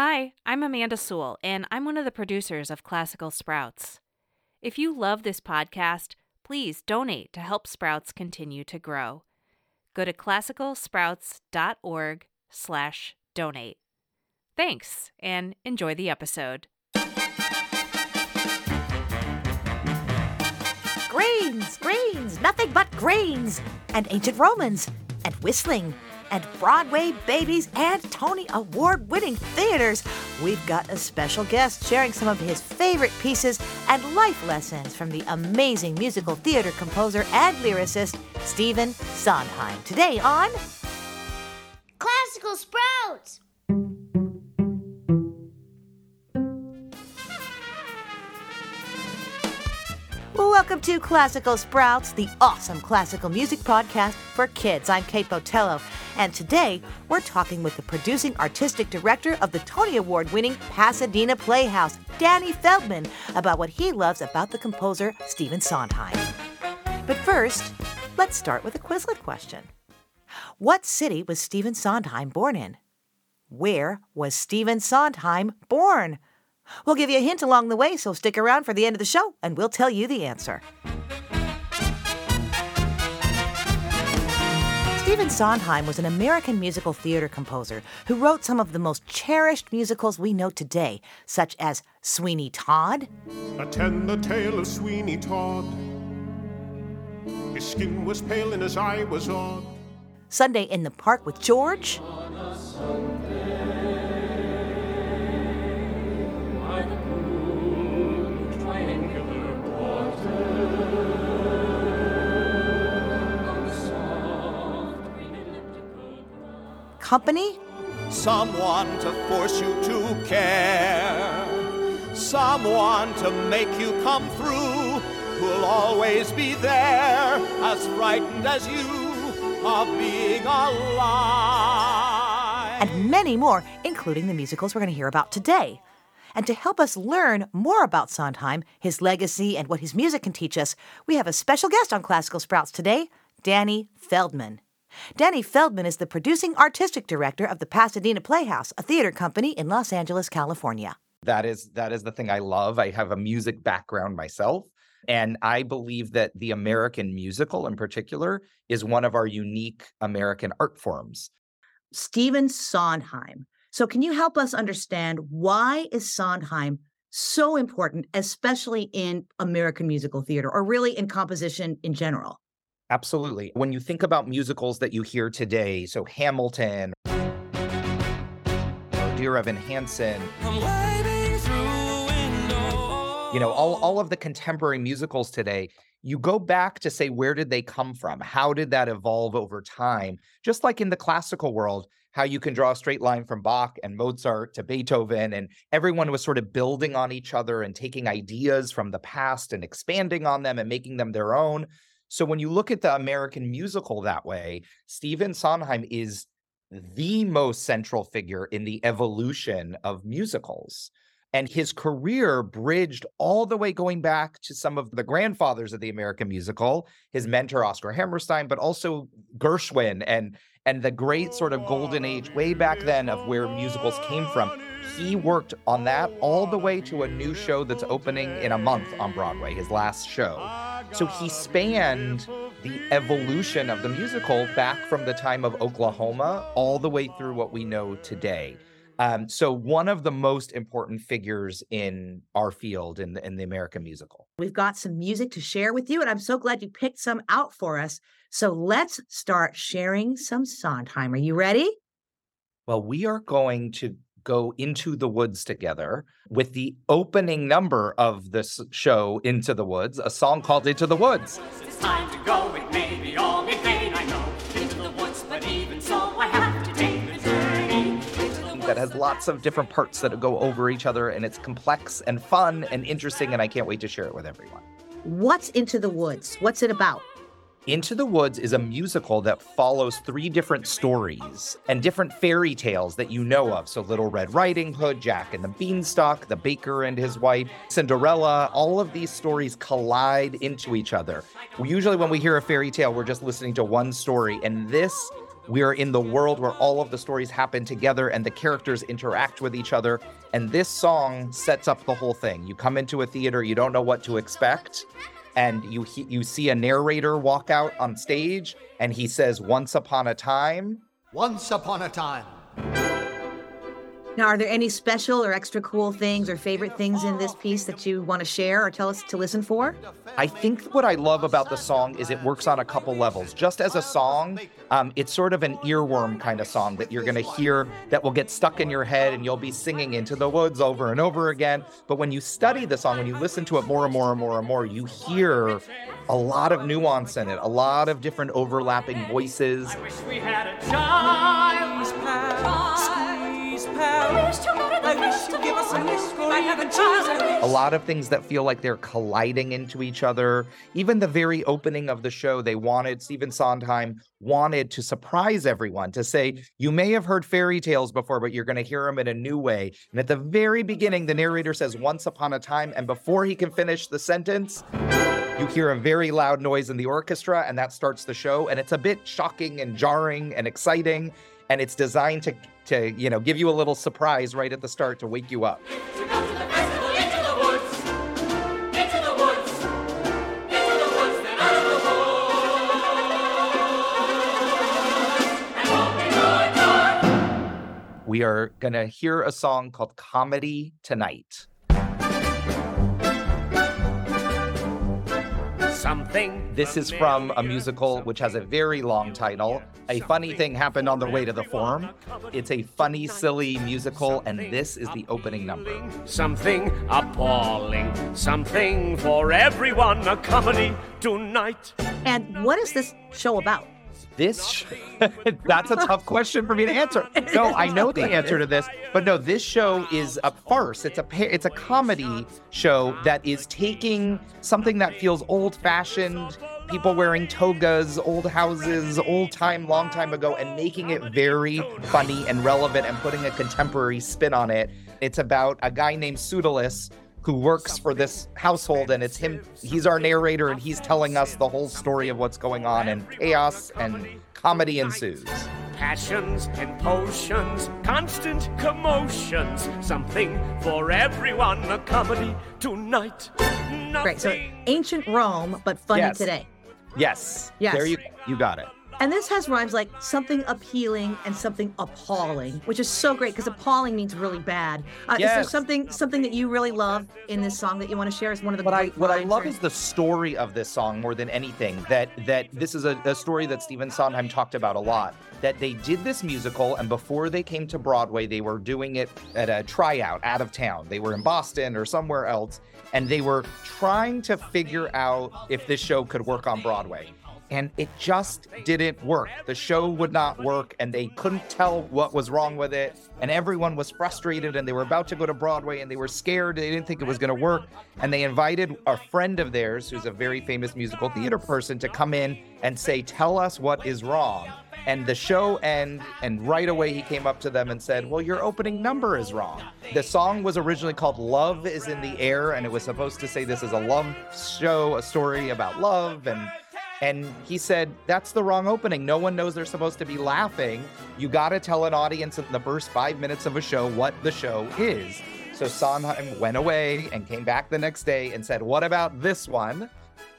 Hi, I'm Amanda Sewell, and I'm one of the producers of Classical Sprouts. If you love this podcast, please donate to help Sprouts continue to grow. Go to classicalsprouts.org slash donate. Thanks, and enjoy the episode. Grains, grains, nothing but grains, and ancient Romans, and whistling, and Broadway babies, and Tony Award winning theaters. We've got a special guest sharing some of his favorite pieces and life lessons from the amazing musical theater composer and lyricist, Stephen Sondheim. Today on Classical Sprouts! Welcome to Classical Sprouts, the awesome classical music podcast for kids. I'm Kate Botello, and today we're talking with the producing artistic director of the Tony Award winning Pasadena Playhouse, Danny Feldman, about what he loves about the composer Stephen Sondheim. But first, let's start with a Quizlet question What city was Stephen Sondheim born in? Where was Stephen Sondheim born? We'll give you a hint along the way, so stick around for the end of the show and we'll tell you the answer. Stephen Sondheim was an American musical theater composer who wrote some of the most cherished musicals we know today, such as Sweeney Todd. Attend the tale of Sweeney Todd. His skin was pale and his eye was odd. Sunday in the Park with George. Company. Someone to force you to care. Someone to make you come through. Who'll always be there, as frightened as you of being alive. And many more, including the musicals we're going to hear about today. And to help us learn more about Sondheim, his legacy, and what his music can teach us, we have a special guest on Classical Sprouts today, Danny Feldman. Danny Feldman is the producing artistic director of the Pasadena Playhouse, a theater company in Los Angeles, California. That is that is the thing I love. I have a music background myself, and I believe that the American musical in particular is one of our unique American art forms. Stephen Sondheim. So can you help us understand why is Sondheim so important especially in American musical theater or really in composition in general? Absolutely. When you think about musicals that you hear today, so Hamilton, oh, Dear Evan Hansen, you know, all, all of the contemporary musicals today, you go back to say, where did they come from? How did that evolve over time? Just like in the classical world, how you can draw a straight line from Bach and Mozart to Beethoven, and everyone was sort of building on each other and taking ideas from the past and expanding on them and making them their own. So when you look at the American musical that way, Stephen Sondheim is the most central figure in the evolution of musicals. And his career bridged all the way going back to some of the grandfathers of the American musical, his mentor Oscar Hammerstein, but also Gershwin and and the great sort of golden age way back then of where musicals came from. He worked on that all the way to a new show that's opening in a month on Broadway, his last show. So he spanned the evolution of the musical back from the time of Oklahoma all the way through what we know today. Um, so one of the most important figures in our field in the, in the American musical. We've got some music to share with you, and I'm so glad you picked some out for us. So let's start sharing some Sondheim. Are you ready? Well, we are going to go into the woods together with the opening number of this show, Into the Woods, a song called Into the Woods. Lots of different parts that go over each other, and it's complex and fun and interesting, and I can't wait to share it with everyone. What's Into the Woods? What's it about? Into the Woods is a musical that follows three different stories and different fairy tales that you know of. So, Little Red Riding Hood, Jack and the Beanstalk, the baker and his wife, Cinderella, all of these stories collide into each other. Usually, when we hear a fairy tale, we're just listening to one story, and this we're in the world where all of the stories happen together and the characters interact with each other. And this song sets up the whole thing. You come into a theater, you don't know what to expect, and you you see a narrator walk out on stage, and he says, "Once upon a time." Once upon a time. Now, are there any special or extra cool things or favorite things in this piece that you want to share or tell us to listen for? I think what I love about the song is it works on a couple levels. Just as a song, um, it's sort of an earworm kind of song that you're going to hear that will get stuck in your head and you'll be singing into the woods over and over again. But when you study the song, when you listen to it more and more and more and more, you hear a lot of nuance in it, a lot of different overlapping voices. I wish we had a child's pal. I wish you'd give us a wish I have a child. a lot of things that feel like they're colliding into each other. Even the very opening of the show, they wanted, Stephen Sondheim wanted to surprise everyone to say, you may have heard fairy tales before, but you're going to hear them in a new way. And at the very beginning, the narrator says, once upon a time. And before he can finish the sentence, you hear a very loud noise in the orchestra, and that starts the show. And it's a bit shocking and jarring and exciting. And it's designed to, to you know, give you a little surprise right at the start to wake you up. We are going to hear a song called Comedy Tonight. Something. This is from a musical which has a very long title. A funny thing happened on the way to the forum. It's a funny, silly musical, and this is the opening number. Something appalling. Something for everyone. A comedy tonight. And what is this show about? This, that's a tough question for me to answer. No, I know the answer to this, but no, this show is a farce. It's a it's a comedy show that is taking something that feels old-fashioned, people wearing togas, old houses, old time, long time ago, and making it very funny and relevant and putting a contemporary spin on it. It's about a guy named Pseudolus who works for this household and it's him he's our narrator and he's telling us the whole story of what's going on and chaos and comedy ensues Passions and potions, constant commotions. Something for everyone. A comedy tonight. Great. So ancient Rome, but funny Yes. today. yes Yes. there you you got it And this has rhymes like something appealing and something appalling, which is so great because appalling means really bad. Uh, Is there something something that you really love in this song that you want to share as one of the what I what I love is the story of this song more than anything. That that this is a, a story that Stephen Sondheim talked about a lot. That they did this musical, and before they came to Broadway, they were doing it at a tryout out of town. They were in Boston or somewhere else, and they were trying to figure out if this show could work on Broadway. And it just didn't work. The show would not work, and they couldn't tell what was wrong with it. And everyone was frustrated, and they were about to go to Broadway, and they were scared. They didn't think it was going to work. And they invited a friend of theirs, who's a very famous musical theater person, to come in and say, Tell us what is wrong. And the show end, and right away he came up to them and said, Well, your opening number is wrong. The song was originally called Love is in the Air, and it was supposed to say this is a love show, a story about love. And and he said, That's the wrong opening. No one knows they're supposed to be laughing. You got to tell an audience in the first five minutes of a show what the show is. So Sondheim went away and came back the next day and said, What about this one?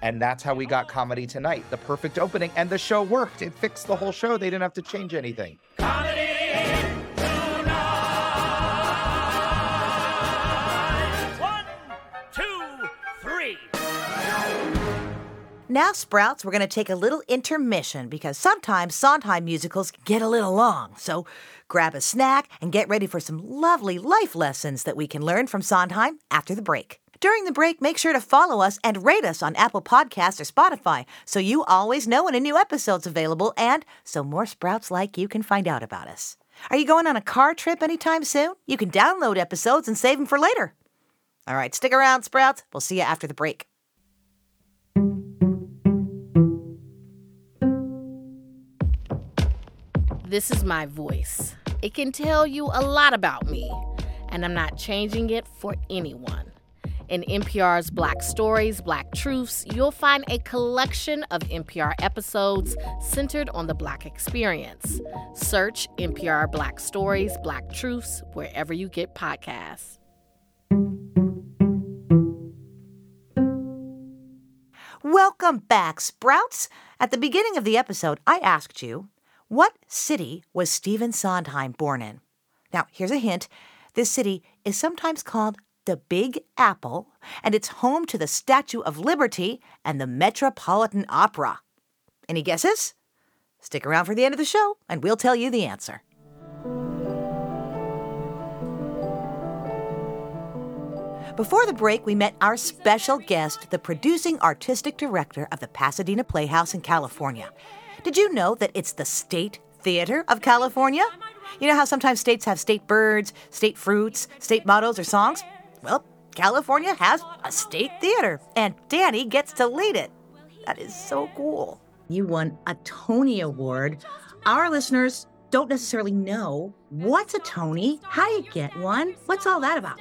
And that's how we got Comedy Tonight, the perfect opening. And the show worked. It fixed the whole show. They didn't have to change anything. One, Now, Sprouts, we're going to take a little intermission because sometimes Sondheim musicals get a little long. So grab a snack and get ready for some lovely life lessons that we can learn from Sondheim after the break. During the break, make sure to follow us and rate us on Apple Podcasts or Spotify so you always know when a new episode's available and so more Sprouts like you can find out about us. Are you going on a car trip anytime soon? You can download episodes and save them for later. All right, stick around, Sprouts. We'll see you after the break. This is my voice. It can tell you a lot about me, and I'm not changing it for anyone. In NPR's Black Stories, Black Truths, you'll find a collection of NPR episodes centered on the Black experience. Search NPR Black Stories, Black Truths wherever you get podcasts. Welcome back, Sprouts. At the beginning of the episode, I asked you, what city was Stephen Sondheim born in? Now, here's a hint. This city is sometimes called the Big Apple, and it's home to the Statue of Liberty and the Metropolitan Opera. Any guesses? Stick around for the end of the show, and we'll tell you the answer. Before the break, we met our special guest, the producing artistic director of the Pasadena Playhouse in California. Did you know that it's the State Theater of California? You know how sometimes states have state birds, state fruits, state mottos, or songs? Well, California has a state theater, and Danny gets to lead it. That is so cool. You won a Tony Award. Our listeners don't necessarily know what's a Tony, how do you get one, what's all that about?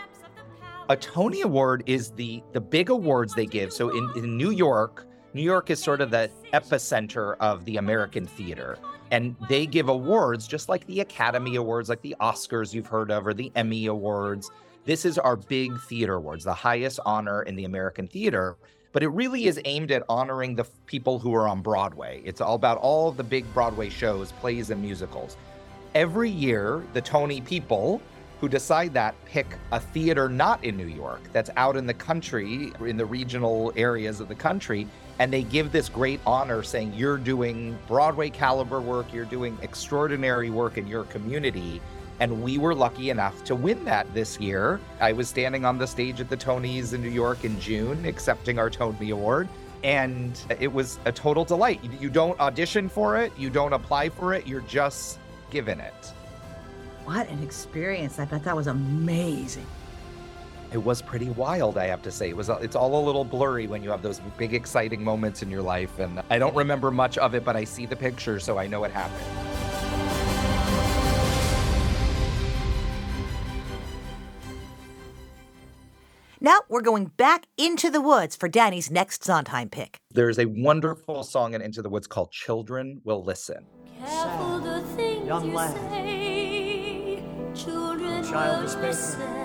A Tony Award is the the big awards they give. So in, in New York, New York is sort of the epicenter of the American theater. And they give awards just like the Academy Awards, like the Oscars you've heard of, or the Emmy Awards. This is our big theater awards, the highest honor in the American theater. But it really is aimed at honoring the people who are on Broadway. It's all about all the big Broadway shows, plays, and musicals. Every year, the Tony people who decide that pick a theater not in New York that's out in the country, in the regional areas of the country, and they give this great honor saying you're doing Broadway caliber work, you're doing extraordinary work in your community. And we were lucky enough to win that this year. I was standing on the stage at the Tonys in New York in June, accepting our Tony Award. And it was a total delight. You- don't audition for it, you don't apply for it, you're just given it. What an experience. I bet that was amazing. It was pretty wild, I have to say. It was it's all a little blurry when you have those big exciting moments in your life and I don't remember much of it, but I see the picture so I know it happened. Now we're going back into the woods for Danny's next Sondheim pick. There's a wonderful song in Into the Woods called Children Will Listen. Careful the things young you lad. say, children child will is baker. listen.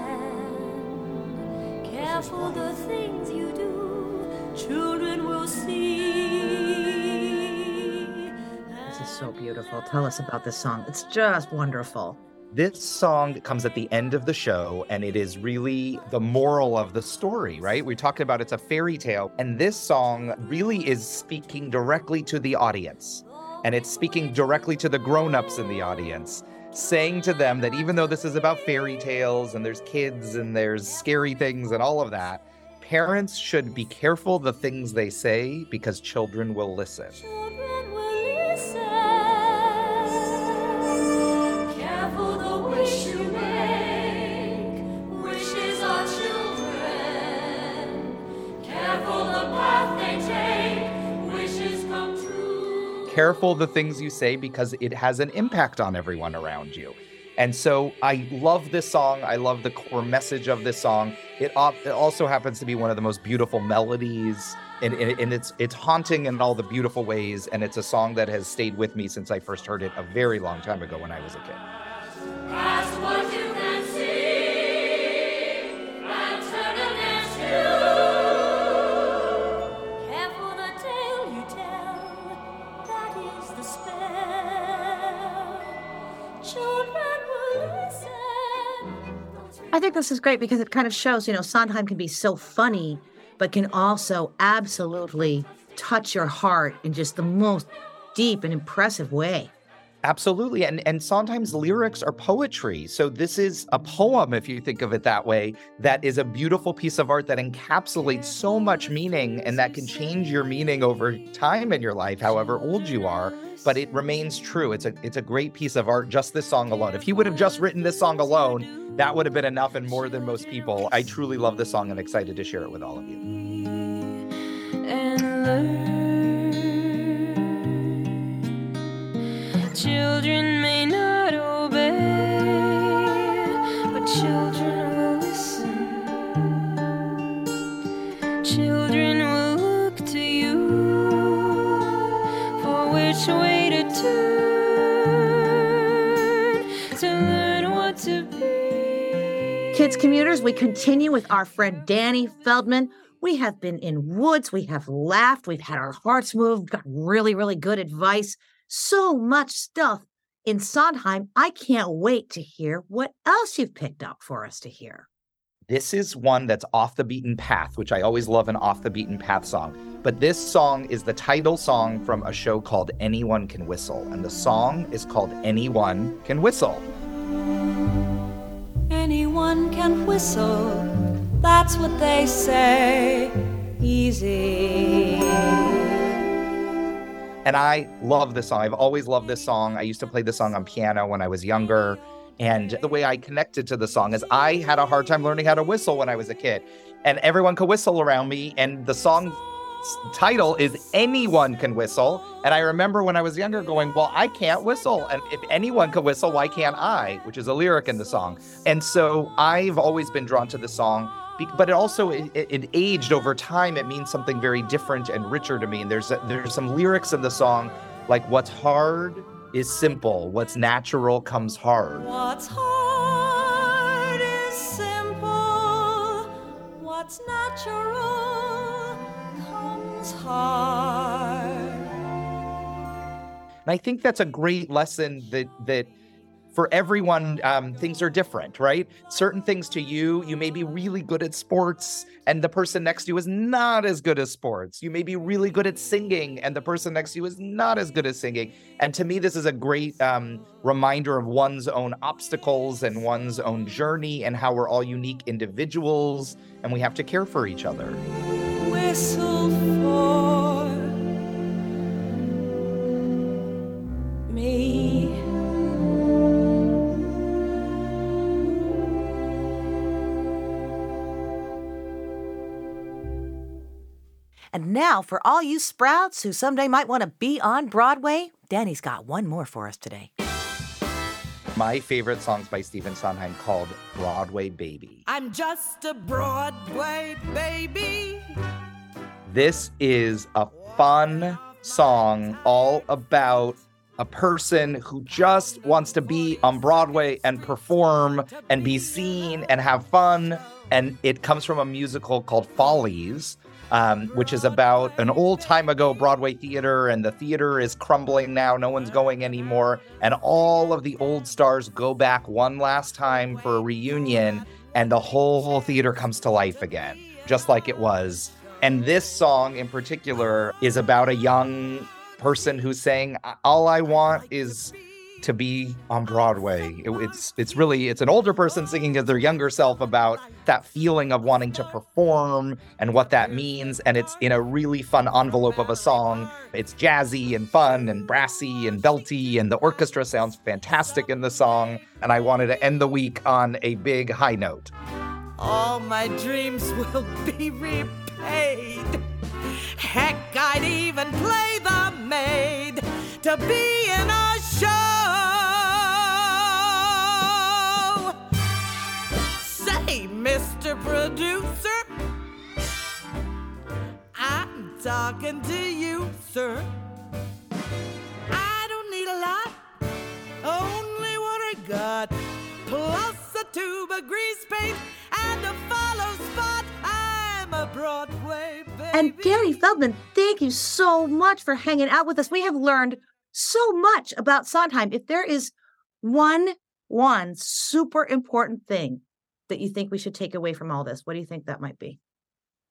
Careful the things you do, children will see. This is so beautiful. Tell us about this song. It's just wonderful. This song comes at the end of the show, and it is really the moral of the story, right? We talked about it's a fairy tale, and this song really is speaking directly to the audience. And it's speaking directly to the grown-ups in the audience, saying to them that even though this is about fairy tales and there's kids and there's scary things and all of that, parents should be careful the things they say because children will listen. Children will careful the things you say because it has an impact on everyone around you. And so I love this song. I love the core message of this song. It, al- it also happens to be one of the most beautiful melodies, and, and, and it's it's haunting in all the beautiful ways. And it's a song that has stayed with me since I first heard it a very long time ago when I was a kid. Think this is great because it kind of shows, you know, Sondheim can be so funny, but can also absolutely touch your heart in just the most deep and impressive way. Absolutely. And and sometimes lyrics are poetry. So this is a poem if you think of it that way that is a beautiful piece of art that encapsulates so much meaning and that can change your meaning over time in your life however old you are, but it remains true. It's a it's a great piece of art just this song alone. If he would have just written this song alone, that would have been enough and more than most people. I truly love this song and excited to share it with all of you. children may not obey, but children will listen. Children will look to you for which way to turn to learn what to be. Kids commuters, we continue with our friend Danny Feldman. We have been in woods, we have laughed, we've had our hearts moved, got really, really good advice. So much stuff in Sondheim. I can't wait to hear what else you've picked up for us to hear. This is one that's off the beaten path, which I always love an off the beaten path song. But this song is the title song from a show called Anyone Can Whistle. And the song is called Anyone Can Whistle. Anyone can whistle, that's what they say. Easy. And I love this song. I've always loved this song. I used to play this song on piano when I was younger. And the way I connected to the song is I had a hard time learning how to whistle when I was a kid. And everyone could whistle around me. And the song title is Anyone Can Whistle. And I remember when I was younger going, Well, I can't whistle. And if anyone can whistle, why can't I? Which is a lyric in the song. And so I've always been drawn to the song. But it also it, it aged over time. It means something very different and richer to me. And there's a, there's some lyrics in the song like "What's hard is simple. What's natural comes hard." What's hard is simple. What's natural comes hard. And I think that's a great lesson that that for everyone, um, things are different, right? Certain things to you, you may be really good at sports, and the person next to you is not as good at sports. You may be really good at singing, and the person next to you is not as good at singing. And to me, this is a great um, reminder of one's own obstacles and one's own journey, and how we're all unique individuals, and we have to care for each other. Whistle for And now, for all you sprouts who someday might want to be on Broadway, Danny's got one more for us today. My favorite songs by Stephen Sondheim called Broadway Baby. I'm just a Broadway baby. This is a fun song all about a person who just wants to be on Broadway and perform and be seen and have fun. And it comes from a musical called Follies, um, which is about an old time ago Broadway theater, and the theater is crumbling now. No one's going anymore. And all of the old stars go back one last time for a reunion, and the whole, whole theater comes to life again, just like it was. And this song in particular is about a young person who's saying, All I want is to be on Broadway. It- it's it's really it's an older person singing as their younger self about that feeling of wanting to perform and what that means and it's in a really fun envelope of a song. It's jazzy and fun and brassy and belty and the orchestra sounds fantastic in the song and I wanted to end the week on a big high note. All my dreams will be repaid. Heck, I'd even play the maid to be in a show. Say, Mr. Producer, I'm talking to you, sir. I don't need a lot, only what I got. Plus a tube of grease paint and a follow spot. I'm a Broadway baby. And Danny Feldman, thank you so much for hanging out with us. We have learned so much about Sondheim. If there is one, one super important thing that you think we should take away from all this, what do you think that might be?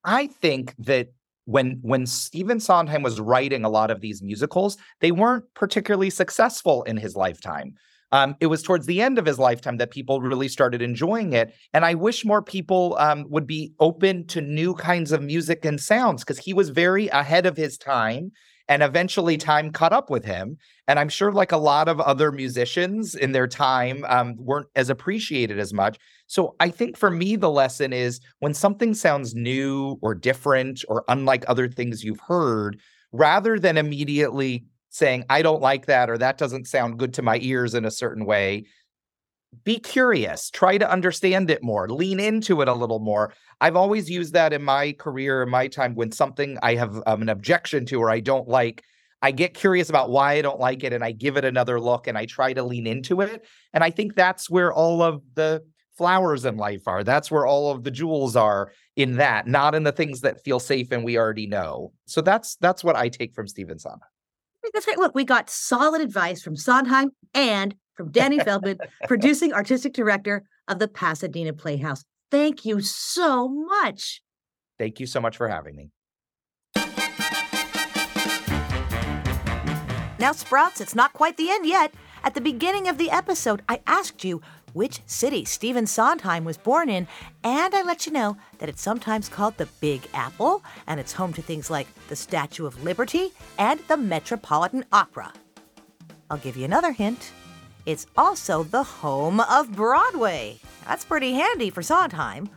I think that when when Stephen Sondheim was writing a lot of these musicals, they weren't particularly successful in his lifetime. Um, it was towards the end of his lifetime that people really started enjoying it, and I wish more people um, would be open to new kinds of music and sounds because he was very ahead of his time. And eventually, time caught up with him. And I'm sure, like a lot of other musicians in their time, um, weren't as appreciated as much. So I think for me, the lesson is when something sounds new or different or unlike other things you've heard, rather than immediately saying, I don't like that or that doesn't sound good to my ears in a certain way, be curious, try to understand it more, lean into it a little more. I've always used that in my career, in my time, when something I have um, an objection to or I don't like. I get curious about why I don't like it and I give it another look and I try to lean into it. And I think that's where all of the flowers in life are. That's where all of the jewels are in that, not in the things that feel safe and we already know. So that's that's what I take from Stephen Sondheim. Look, we got solid advice from Sondheim and from Danny Feldman, producing artistic director of the Pasadena Playhouse. Thank you so much. Thank you so much for having me. Now, Sprouts, it's not quite the end yet. At the beginning of the episode, I asked you which city Stephen Sondheim was born in, and I let you know that it's sometimes called the Big Apple, and it's home to things like the Statue of Liberty and the Metropolitan Opera. I'll give you another hint. It's also the home of Broadway. That's pretty handy for Sondheim.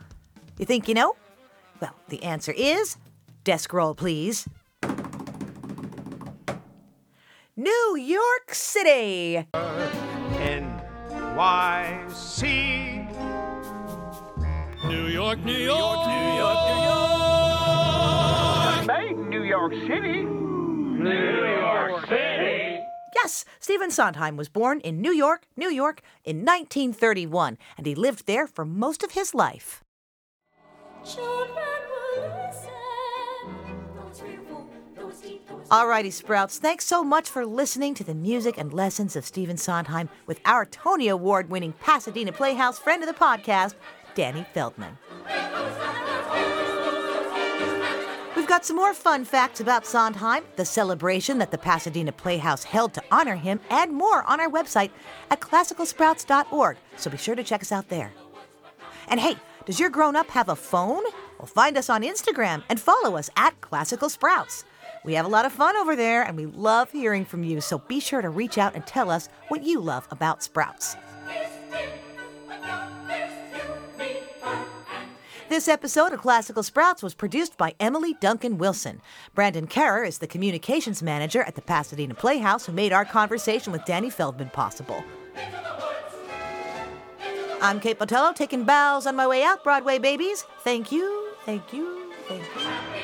You think you know? Well, the answer is desk roll, please. New York City. NYC. New York, New York, New York, New York. Hey, New York City. New York City. Yes, Stephen Sondheim was born in New York, New York in 1931, and he lived there for most of his life. Alrighty, Sprouts, thanks so much for listening to the music and lessons of Stephen Sondheim with our Tony Award winning Pasadena Playhouse friend of the podcast, Danny Feldman. We've got some more fun facts about Sondheim, the celebration that the Pasadena Playhouse held to honor him, and more on our website at classicalsprouts.org, so be sure to check us out there. And hey, does your grown up have a phone? Well, find us on Instagram and follow us at Classical Sprouts. We have a lot of fun over there and we love hearing from you, so be sure to reach out and tell us what you love about Sprouts. This episode of Classical Sprouts was produced by Emily Duncan Wilson. Brandon Kerr is the communications manager at the Pasadena Playhouse who made our conversation with Danny Feldman possible. I'm Kate Botello taking bows on my way out, Broadway babies. Thank you, thank you, thank you.